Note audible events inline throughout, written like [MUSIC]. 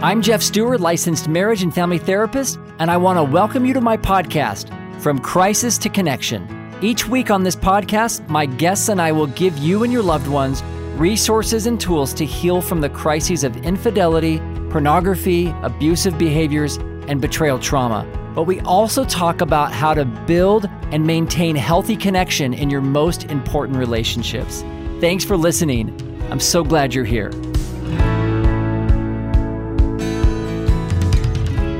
I'm Jeff Stewart, licensed marriage and family therapist, and I want to welcome you to my podcast, From Crisis to Connection. Each week on this podcast, my guests and I will give you and your loved ones resources and tools to heal from the crises of infidelity, pornography, abusive behaviors, and betrayal trauma. But we also talk about how to build and maintain healthy connection in your most important relationships. Thanks for listening. I'm so glad you're here.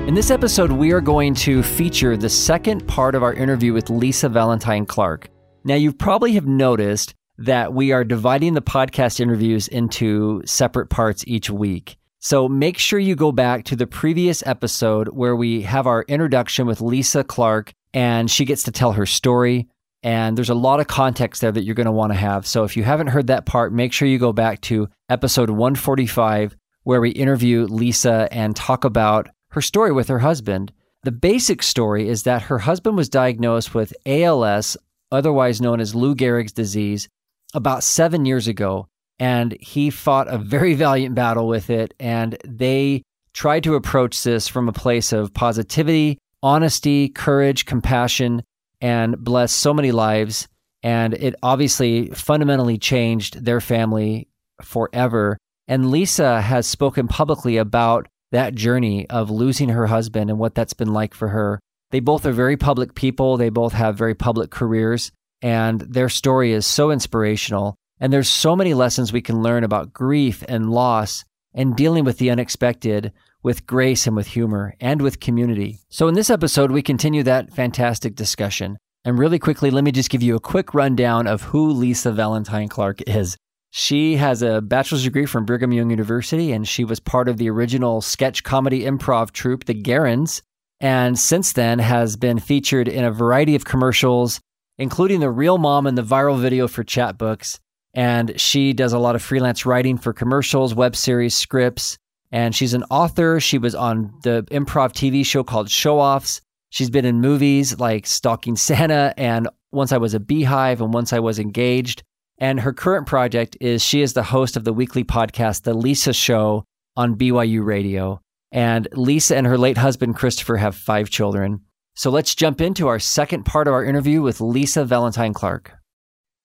In this episode, we are going to feature the second part of our interview with Lisa Valentine Clark. Now, you probably have noticed that we are dividing the podcast interviews into separate parts each week. So make sure you go back to the previous episode where we have our introduction with Lisa Clark and she gets to tell her story. And there's a lot of context there that you're going to want to have. So if you haven't heard that part, make sure you go back to episode 145 where we interview Lisa and talk about her story with her husband. The basic story is that her husband was diagnosed with ALS, otherwise known as Lou Gehrig's disease, about seven years ago. And he fought a very [LAUGHS] valiant battle with it. And they tried to approach this from a place of positivity, honesty, courage, compassion, and bless so many lives. And it obviously fundamentally changed their family forever. And Lisa has spoken publicly about that journey of losing her husband and what that's been like for her. They both are very public people. They both have very public careers, and their story is so inspirational. And there's so many lessons we can learn about grief and loss and dealing with the unexpected with grace and with humor and with community. So, in this episode, we continue that fantastic discussion. And really quickly, let me just give you a quick rundown of who Lisa Valentine Clark is. She has a bachelor's degree from Brigham Young University, and she was part of the original sketch comedy improv troupe, the Garrens, and since then has been featured in a variety of commercials, including The Real Mom and the viral video for Chatbooks. And she does a lot of freelance writing for commercials, web series, scripts, and she's an author. She was on the improv TV show called Show Offs. She's been in movies like Stalking [LAUGHS] Santa and Once I Was a Beehive and Once I Was Engaged. And her current project is she is the host of the weekly podcast, The Lisa Show, on BYU Radio. And Lisa and her late husband, Christopher, have five children. So let's jump into our second part of our interview with Lisa Valentine Clark.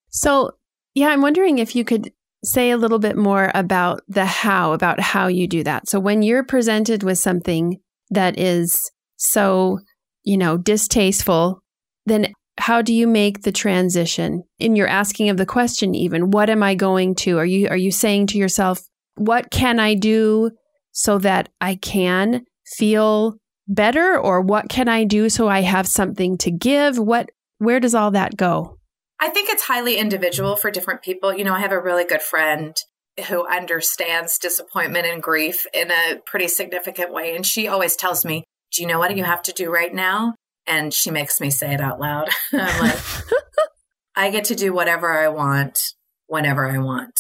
So, yeah, I'm wondering if you could say a little bit more about the how, about how you do that. So, when you're presented with something that is so, you know, distasteful, then how do you make the transition? In your asking of the question even what am i going to? Are you are you saying to yourself what can i do so that i can feel better? Or what can i do so i have something to give? What where does all that go? I think it's highly individual for different people. You know i have a really good friend who understands disappointment and grief in a pretty significant way. And she always tells me do you know what you have to do right now and she makes me say it out loud. [LAUGHS] I'm like, I get to do whatever I want whenever I want.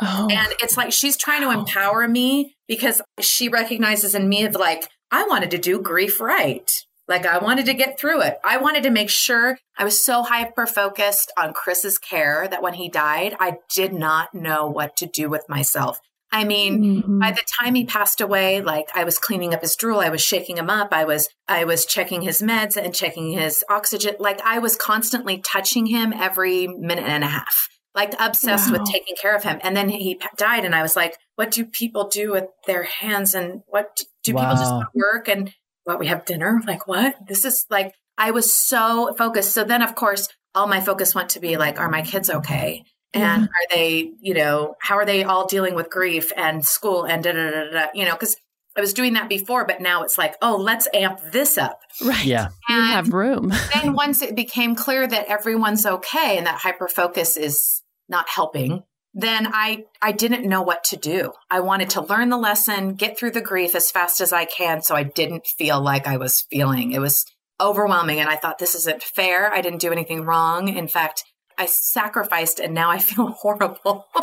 Oh. And it's like she's trying to empower me because she recognizes in me of like, I wanted to do grief right. Like I wanted to get through it. I wanted to make sure I was so hyper focused on Chris's care that when he died, I did not know what to do with myself. I mean, mm-hmm. by the time he passed away, like I was cleaning up his drool, I was shaking him up, I was I was checking his meds and checking his oxygen. Like I was constantly touching him every minute and a half. Like obsessed wow. with taking care of him. And then he died and I was like, what do people do with their hands and what do wow. people just work and what we have dinner? Like what? This is like I was so focused. So then of course all my focus went to be like, are my kids okay? Mm-hmm. and are they you know how are they all dealing with grief and school and da da da da you know because I was doing that before, but now it's like, oh, let's amp this up. Right. Yeah. And you have room. [LAUGHS] then once it became clear that everyone's okay and that hyper focus is not helping, then I I didn't know what to do. I wanted to learn the lesson, get through the grief as fast as I can so I didn't feel like I was feeling. It was overwhelming and I thought this isn't fair. I didn't do anything wrong. In fact, I sacrificed and now I feel [LAUGHS] horrible. [LAUGHS]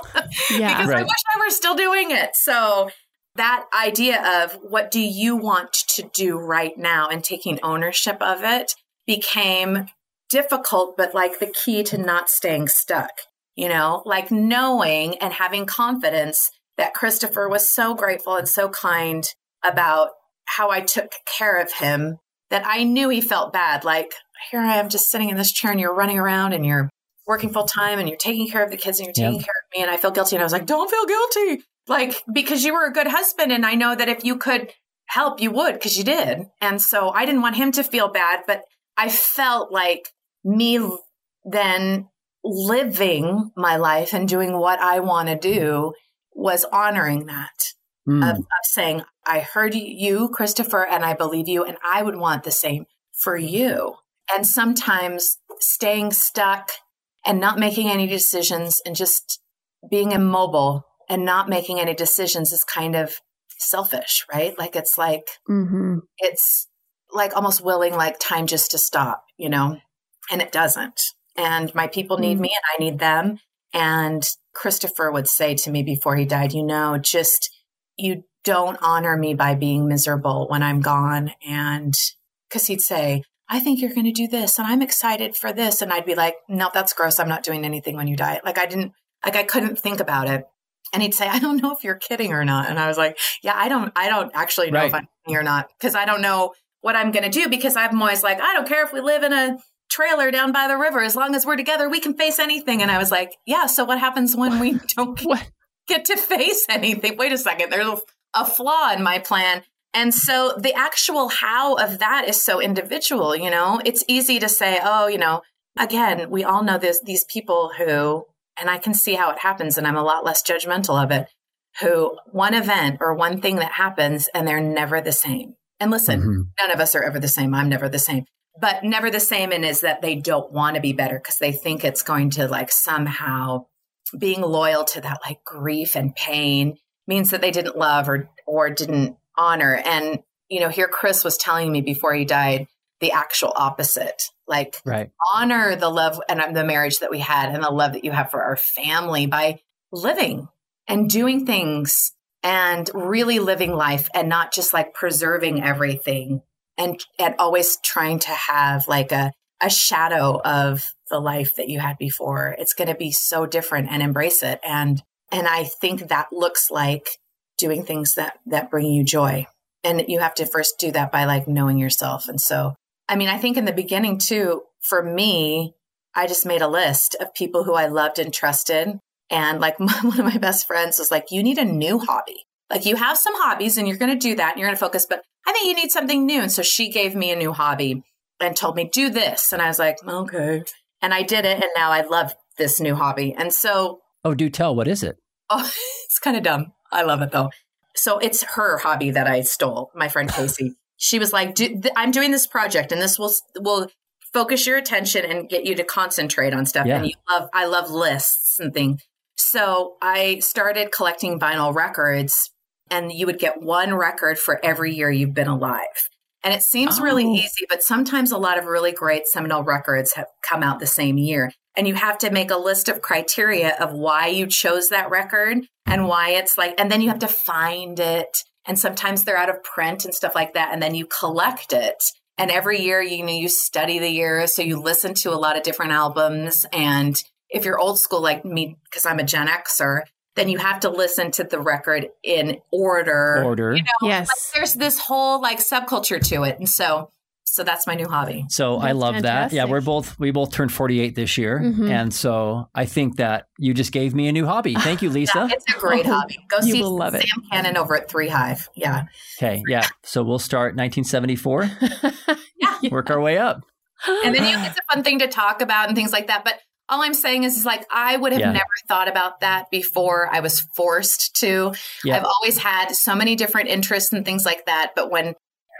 Yeah. because right. I wish I were still doing it. So that idea of what do you want to do right now and taking ownership of it became difficult, but like the key to not staying stuck, you know, like knowing and having confidence that Christopher was so grateful and so kind about how I took care of him that I knew he felt bad. Like, here I am just sitting in this chair and you're running around and you're working full time and you're taking care of the kids and you're taking yep. care of me. And I feel guilty. And I was like, don't feel guilty. Like, because you were a good husband. And I know that if you could help, you would, because you did. And so I didn't want him to feel bad, but I felt like me then living my life and doing what I want to do was honoring that mm. of, of saying, I heard you, Christopher, and I believe you, and I would want the same for you. And sometimes staying stuck and not making any decisions and just being immobile and not making any decisions is kind of selfish, right? Like it's like, mm-hmm. it's like almost willing like time just to stop, you know? And it doesn't. And my people need mm-hmm. me and I need them. And Christopher would say to me before he died, you know, just you don't honor me by being miserable when I'm gone. And because he'd say, I think you're going to do this and I'm excited for this. And I'd be like, no, that's gross. I'm not doing anything when you die. Like I didn't, like I couldn't think about it. And he'd say, I don't know if you're kidding or not. And I was like, yeah, I don't, I don't actually know right. if I'm kidding or not because I don't know what I'm going to do because I'm always like, I don't care if we live in a trailer down by the river. As long as we're together, we can face anything. And I was like, yeah. So what happens when we don't get to face anything? Wait a second. There's a, a flaw in my plan. And so the actual how of that is so individual, you know? It's easy to say, oh, you know, again, we all know this these people who and I can see how it happens and I'm a lot less judgmental of it, who one event or one thing that happens and they're never the same. And listen, mm-hmm. none of us are ever the same. I'm never the same. But never the same in is that they don't want to be better because they think it's going to like somehow being loyal to that like grief and pain means that they didn't love or or didn't honor. And, you know, here Chris was telling me before he died the actual opposite. Like, right. honor the love and um, the marriage that we had and the love that you have for our family by living and doing things and really living life and not just like preserving everything and and always trying to have like a a shadow of the life that you had before it's going to be so different and embrace it and and i think that looks like doing things that that bring you joy. And you have to first do that by like knowing yourself. And so i mean i think in the beginning too for me i just made a list of people who i loved and trusted. And like my, [LAUGHS] one of my best friends was like you need a new hobby. Like you have some hobbies and you're going to do that and you're going to focus but i think you need something new. And so she gave me a new hobby and told me do this. And i was like okay. And i did it and now i love this new hobby. And so oh do tell. What is it? oh [LAUGHS] it's kind of dumb I love it though. So it's her hobby that I stole, my friend [LAUGHS] Casey. she was like, do, th- I'm doing this project and this will, will focus your attention and get you to concentrate on stuff. Yeah. And you love, I love lists and things. So I started collecting vinyl records and you would get one record for every year you've been alive. And it seems oh. really easy, but sometimes a lot of really great seminal records have come out the same year and you have to make a list of criteria of why you chose that record and why it's like and then you have to find it. And sometimes they're out of print and stuff like that. And then you collect it. And every year you know you study the year. So you listen to a lot of different albums. And if you're old school like me because i'm a gen xer then you have to listen to the record in order. Order. You know? yes. like there's this whole like subculture to it. And so so that's my new hobby. So that's I love fantastic. that. Yeah, we're both we both turned 48 this year, mm-hmm. and so I think that you just gave me a new hobby. [LAUGHS] Thank you, Lisa. yeah, it's a great hobby. Go you see will love Sam it. Cannon over at Three Hive. Yeah. Okay. Yeah. So we'll start 1974. [LAUGHS] yeah. Work our way up. And then you know, it's a fun thing to talk about and things like that. But all I'm saying is, is like I would have yeah. never thought about that before I was forced to. Yeah. I've always had so many different interests and things like that. But when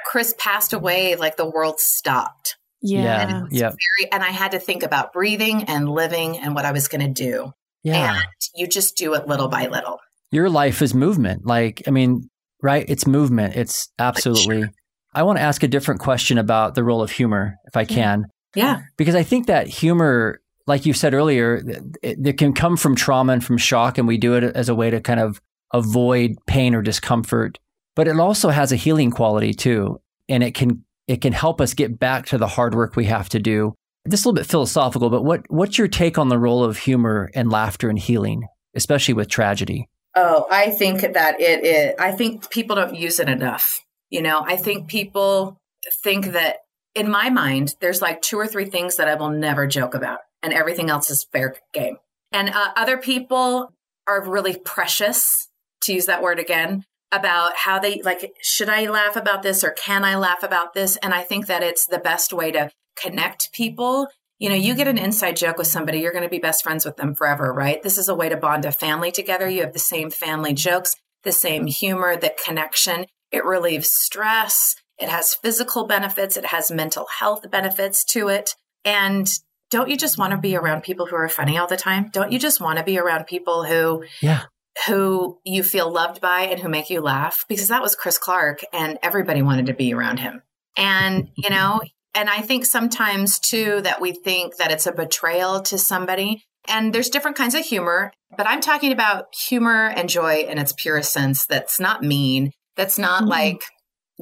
Chris passed away, like the world stopped. Yeah. And, yeah. Very, and I had to think about breathing and living and what I was going to do. Yeah. And you just do it little by little. Your life is movement. Like, I mean, right? It's movement. It's absolutely. Sure. I want to ask a different question about the role of humor, if I can. Yeah. Because I think that humor, like you said earlier, it, it can come from trauma and from shock, and we do it as a way to kind of avoid pain or discomfort. But it also has a healing quality too, and it can it can help us get back to the hard work we have to do. This is a little bit philosophical, but what what's your take on the role of humor and laughter and healing, especially with tragedy? Oh, I think that it is. I think people don't use it enough. You know, I think people think that in my mind, there's like two or three things that I will never joke about, and everything else is fair game. And uh, other people are really precious, to use that word again, about how they like, should I laugh about this or can I laugh about this? And I think that it's the best way to connect people. You know, you get an inside joke with somebody, you're going to be best friends with them forever, right? This is a way to bond a family together. You have the same family jokes, the same humor, the connection. It relieves stress. It has physical benefits. It has mental health benefits to it. And don't you just want to be around people who are funny all the time? Don't you just want to be around people who, yeah, who you feel loved by and who make you laugh? Because that was Chris Clark, and everybody wanted to be around him. And you know, and I think sometimes too that we think that it's a betrayal to somebody. And there's different kinds of humor, but I'm talking about humor and joy in its purest sense. That's not mean. That's not mm-hmm. like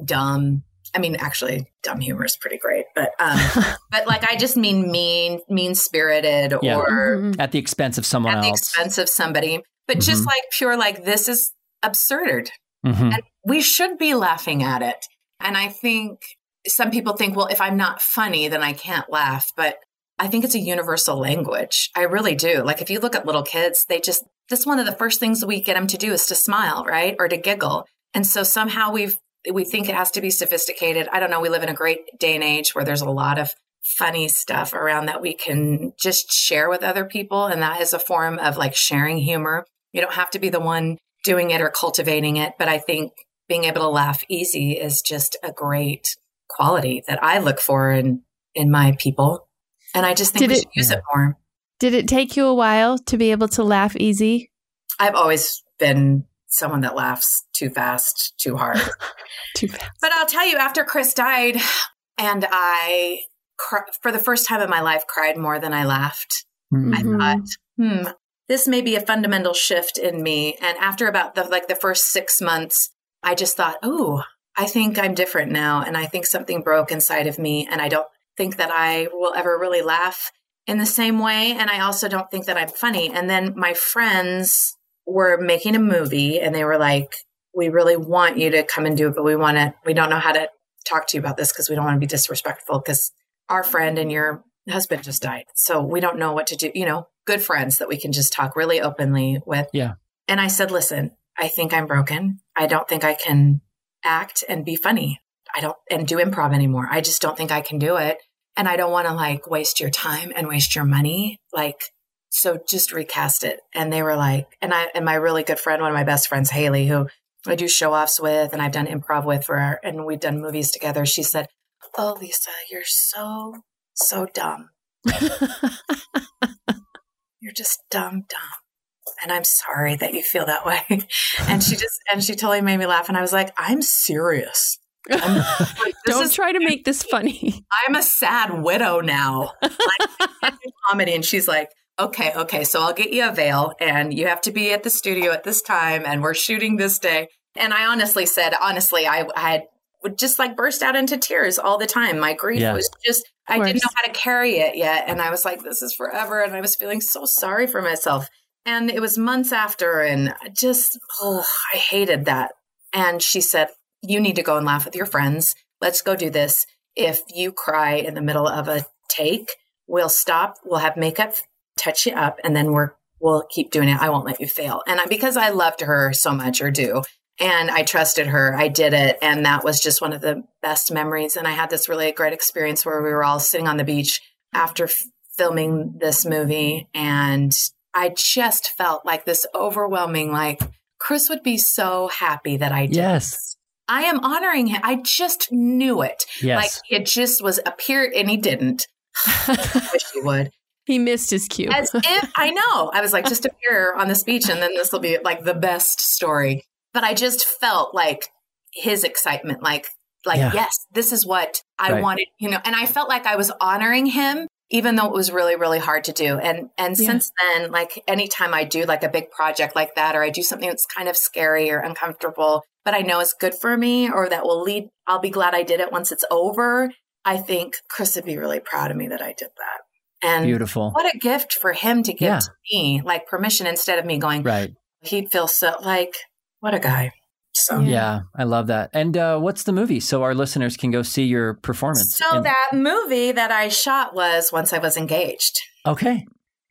dumb. I mean, actually, dumb humor is pretty great, but um, [LAUGHS] but like I just mean mean, mean spirited, yeah. or mm-hmm. at the expense of someone else. at else, the expense of somebody. But mm-hmm. just like pure, like this is absurd, mm-hmm. and we should be laughing at it. And I think some people think, well, if I'm not funny, then I can't laugh. But I think it's a universal language. I really do. Like if you look at little kids, they just that's one of the first things we get them to do is to smile, right, or to giggle. And so somehow we've we think it has to be sophisticated. I don't know. We live in a great day and age where there's a lot of funny stuff around that we can just share with other people. And that is a form of like sharing humor. You don't have to be the one doing it or cultivating it. But I think being able to laugh easy is just a great quality that I look for in, in my people. And I just think did we it, should use it more. Did it take you a while to be able to laugh easy? I've always been someone that laughs too fast, too hard. [LAUGHS] too fast. But I'll tell you, after Chris died, and I, for the first time in my life, cried more than I laughed. Mm-hmm. I thought, hmm, this may be a fundamental shift in me. And after about the like the first six months, I just thought, oh, I think I'm different now, and I think something broke inside of me, and I don't think that I will ever really laugh in the same way. And I also don't think that I'm funny. And then my friends were making a movie and they were like, we really want you to come and do it, but we want to, we don't know how to talk to you about this because we don't want to be disrespectful because our friend and your husband just died. So we don't know what to do, you know, good friends that we can just talk really openly with. Yeah. And I said, listen, I think I'm broken. I don't think I can act and be funny. I don't, and do improv anymore. I just don't think I can do it. And I don't want to like waste your time and waste your money. Like, so just recast it. And they were like, and I, and my really good friend, one of my best friends, Haley, who I do show offs with and I've done improv with for her, and we've done movies together. She said, Oh, Lisa, you're so, so dumb. [LAUGHS] you're just dumb, dumb. And I'm sorry that you feel that way. [LAUGHS] and she just, and she totally made me laugh. And I was like, I'm serious. I'm, [LAUGHS] like, Don't is, try to make this funny. [LAUGHS] I'm a sad widow now. Like, comedy. And she's like, okay, okay, so I'll get you a veil and you have to be at the studio at this time and we're shooting this day. And I honestly said, honestly, I, I had would just like burst out into tears all the time. My grief yeah. was just, I didn't know how to carry it yet. And I was like, this is forever. And I was feeling so sorry for myself. And it was months after, and just, oh, I hated that. And she said, You need to go and laugh with your friends. Let's go do this. If you cry in the middle of a take, we'll stop. We'll have makeup touch you up and then we're we'll keep doing it. I won't let you fail. And I, because I loved her so much or do, and I trusted her, I did it. And that was just one of the best memories. And I had this really great experience where we were all sitting on the beach after f- filming this movie. And I just felt like this overwhelming, like, Chris would be so happy that I did. Yes. I am honoring him. I just knew it. Yes. Like it just was appear and he didn't. I [LAUGHS] wish he would. He missed his cue. As if I know. I was like, just appear on this beach and then this will be like the best story. But I just felt like his excitement, like, like, Yeah. yes, this is what I Right. wanted, you know, and I felt like I was honoring him, even though it was really, really hard to do. And and Yeah. since then, like anytime I do like a big project like that, or I do something that's kind of scary or uncomfortable, but I know is good for me or that will lead, I'll be glad I did it once it's over. I think Chris would be really proud of me that I did that. And Beautiful. what a gift for him to give Yeah. to me, like permission instead of me going, Right. he'd feel so like, what a guy. So, Yeah. Yeah, I love that. And uh, what's the movie so our listeners can go see your performance? so And- that movie that I shot was Once I Was Engaged. okay,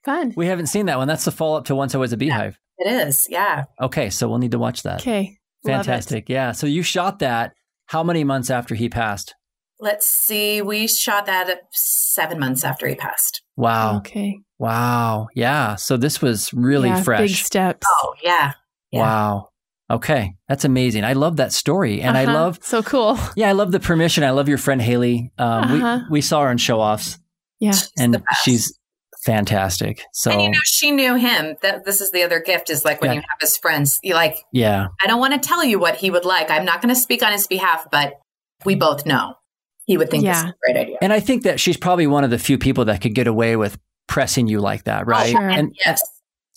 Fun. we haven't seen that one. That's the follow up to Once I Was a Beehive. It is, yeah. Okay, so we'll need to watch that. Okay. Love it. Fantastic. Yeah. So you shot that how many months after he passed? Let's see. We shot that seven months after he passed. Wow. Okay. Wow. Yeah. So this was really Yeah, Big steps. Oh, yeah. yeah. Wow. Okay. That's amazing. I love that story. And I Uh-huh. love, So cool. [LAUGHS] yeah, I love the permission. I love your friend Haley. Um, Uh-huh. we, we saw her in show offs Yeah. She's and she's fantastic. So, and you know, she knew him. That this is the other gift is like when Yeah. you have his friends, you like, yeah. I don't want to tell you what he would like. I'm not going to speak on his behalf, but we both know he would think this is Yeah. a great idea. And I think that she's probably one of the few people that could get away with pressing you like that, right? sure. And yes.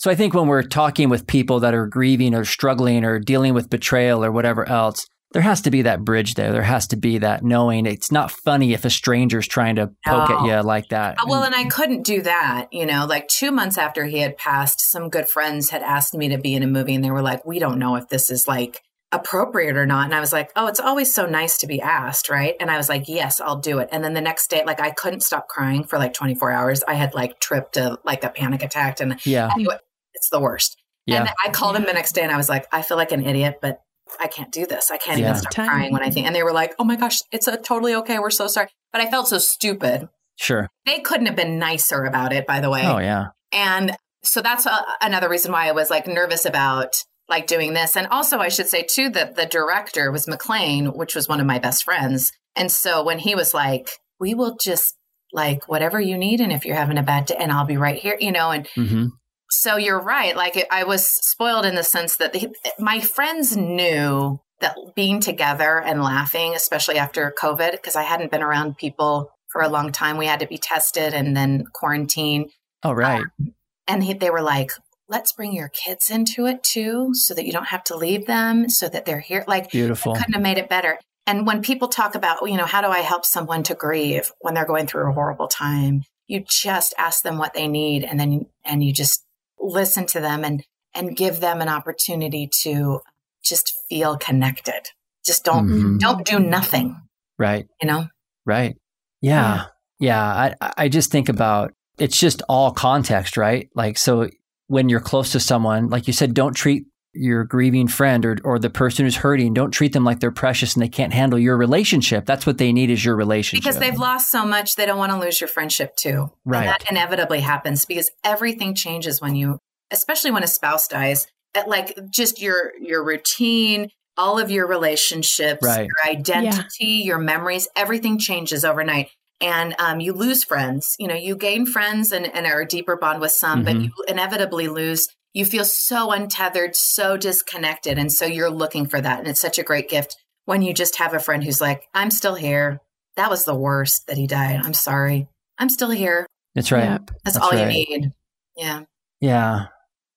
So I think when we're talking with people that are grieving or struggling or dealing with betrayal or whatever else, there has to be that bridge there. There has to be that knowing it's not funny if a stranger's trying to poke at you like that. Uh, Well, and I couldn't do that. You know, like two months after he had passed, some good friends had asked me to be in a movie and they were like, we don't know if this is like appropriate or not. And I was like, oh, it's always so nice to be asked, right? And I was like, yes, I'll do it. And then the next day, like I couldn't stop crying for like 24 hours. I had like tripped to like a panic attack and yeah. anyway, it's the worst. Yeah. And I called him the next day and I was like, I feel like an idiot, but I can't do this. I can't Yeah. even stop Time. crying when I think. And they were like, oh my gosh, it's a totally okay. We're so sorry. But I felt so stupid. Sure. They couldn't have been nicer about it, by the way. Oh, yeah. And so that's a, another reason why I was like nervous about like doing this. And also, I should say too that the director was Maclain, which was one of my best friends. And so when he was like, "We will just like whatever you need, and if you're having a bad day, and I'll be right here," you know, and hmm so you're right. Like I was spoiled in the sense that the, my friends knew that being together and laughing, especially after COVID, because I hadn't been around people for a long time, we had to be tested and then quarantine. Oh, right. Um, and he, they were like, let's bring your kids into it too, so that you don't have to leave them, so that they're here. Like, Beautiful. couldn't have made it better. And when people talk about, you know, how do I help someone to grieve when they're going through a horrible time? You just ask them what they need and then and you just listen to them and and give them an opportunity to just feel connected. Just don't Mhm. don't do nothing, Right. you know? Right. Yeah. Yeah. I, I just think about it's just all context, right? Like, so when you're close to someone, like you said, don't treat your grieving friend or, or the person who's hurting, don't treat them like they're precious and they can't handle your relationship. That's what they need is your relationship. Because they've lost so much, they don't want to lose your friendship too. Right. And that inevitably happens because everything changes when you, especially when a spouse dies. At like just your your routine, all of your relationships, Right. your identity, your memories, everything changes overnight. And um, you lose friends. You know, you gain friends and, and are a deeper bond with some, but Mhm. you inevitably lose. You feel so untethered, so disconnected. And so you're looking for that. And it's such a great gift when you just have a friend who's like, I'm still here. That was the worst that he died. I'm sorry. I'm still here. That's right. Yep. That's, That's all right. you need. Yeah. Yeah.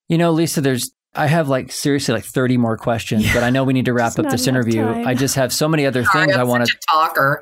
You know, Lisa, there's, I have like seriously like 30 more questions, Yeah. but I know we need to wrap Just up this interview. time. I just have so many other Sorry, things I I'm want to a talker.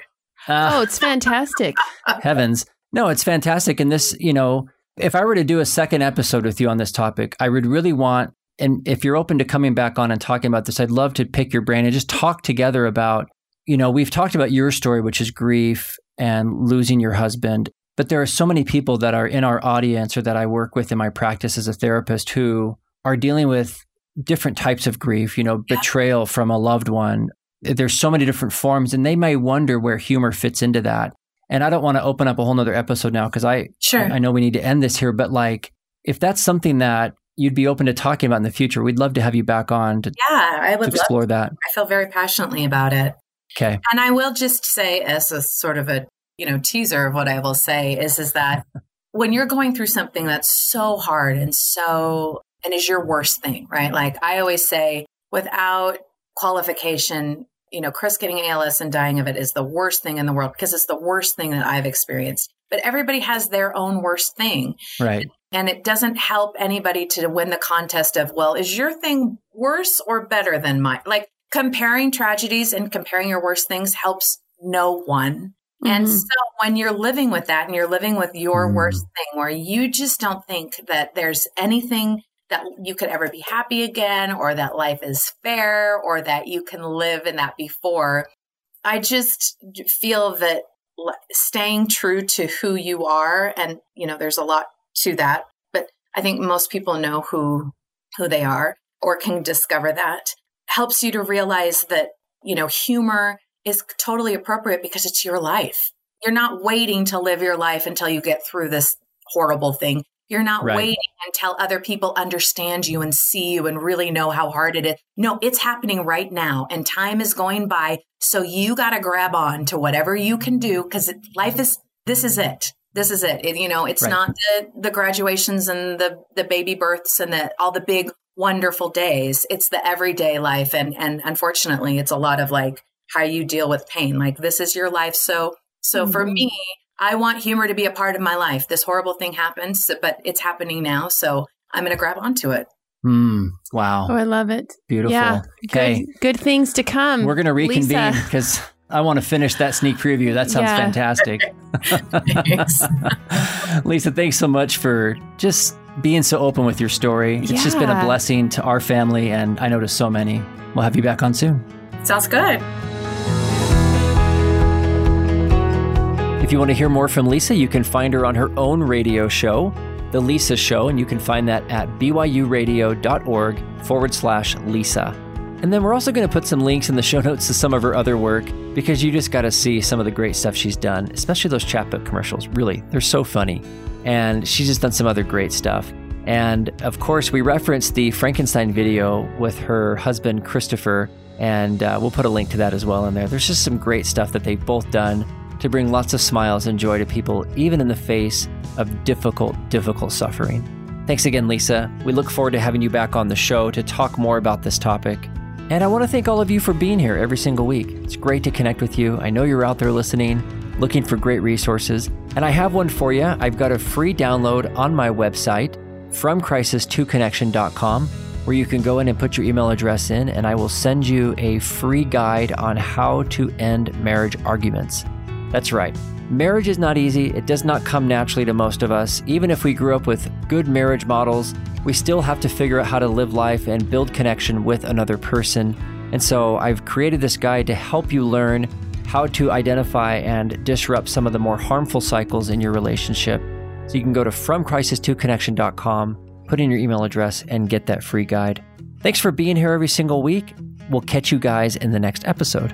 uh, Oh, it's fantastic. [LAUGHS] heavens. No, it's fantastic. And this, you know, if I were to do a second episode with you on this topic, I would really want, and if you're open to coming back on and talking about this, I'd love to pick your brain and just talk together about, you know, we've talked about your story, which is grief and losing your husband. But there are so many people that are in our audience or that I work with in my practice as a therapist who are dealing with different types of grief, you know, betrayal from a loved one. There's so many different forms, and they may wonder where humor fits into that. And I don't want to open up a whole nother episode now because I, Sure. I know we need to end this here, but like if that's something that you'd be open to talking about in the future, we'd love to have you back on to, yeah, I would love explore that. I feel very passionately about it. Okay. And I will just say as a sort of a, you know, teaser of what I will say is is that [LAUGHS] when you're going through something that's so hard and so, and is your worst thing, right? Like I always say, without qualification, you know, Chris getting ALS and dying of it is the worst thing in the world because it's the worst thing that I've experienced. But everybody has their own worst thing. Right. And it doesn't help anybody to win the contest of, well, is your thing worse or better than mine? Like comparing tragedies and comparing your worst things helps no one. Mm-hmm. And so when you're living with that and you're living with your mm. worst thing where you just don't think that there's anything that you could ever be happy again or that life is fair or that you can live in that before, I just feel that staying true to who you are and you know there's a lot to that but i think most people know who who they are or can discover that helps you to realize that you know humor is totally appropriate because it's your life. You're not waiting to live your life until you get through this horrible thing. You're not right. waiting until other people understand you and see you and really know how hard it is. No, it's happening right now and time is going by. So you got to grab on to whatever you can do because life is, this is it. This is it. it you know, it's right. not the, the graduations and the, the baby births and the, all the big wonderful days. It's the everyday life. And, and unfortunately, it's a lot of like, how you deal with pain. Like this is your life. So, so mm-hmm. for me, I want humor to be a part of my life. This horrible thing happens, but it's happening now. So I'm going to grab onto it. Mm, wow. Oh, I love it. Beautiful. Yeah. Okay. Good, good things to come. We're going to reconvene because I want to finish that sneak preview. That sounds yeah. fantastic. [LAUGHS] [LAUGHS] thanks. Lisa, thanks so much for just being so open with your story. It's yeah. just been a blessing to our family, and I know to so many. We'll have you back on soon. Sounds good. If you want to hear more from Lisa, you can find her on her own radio show, The Lisa Show, and you can find that at byuradio.org forward slash Lisa. And then we're also going to put some links in the show notes to some of her other work because you just got to see some of the great stuff she's done, especially those Chatbook commercials. Really, they're so funny. And she's just done some other great stuff. And of course, we referenced the Frankenstein video with her husband, Christopher, and uh, we'll put a link to that as well in there. There's just some great stuff that they've both done to bring lots of smiles and joy to people, even in the face of difficult, difficult suffering. Thanks again, Lisa. We look forward to having you back on the show to talk more about this topic. And I want to thank all of you for being here every single week. It's great to connect with you. I know you're out there listening, looking for great resources. And I have one for you. I've got a free download on my website from crisis2connection.com where you can go in and put your email address in, and I will send you a free guide on how to end marriage arguments. That's right. Marriage is not easy. It does not come naturally to most of us. Even if we grew up with good marriage models, we still have to figure out how to live life and build connection with another person. And so I've created this guide to help you learn how to identify and disrupt some of the more harmful cycles in your relationship. So you can go to fromcrisis2connection.com, put in your email address, and get that free guide. Thanks for being here every single week. We'll catch you guys in the next episode.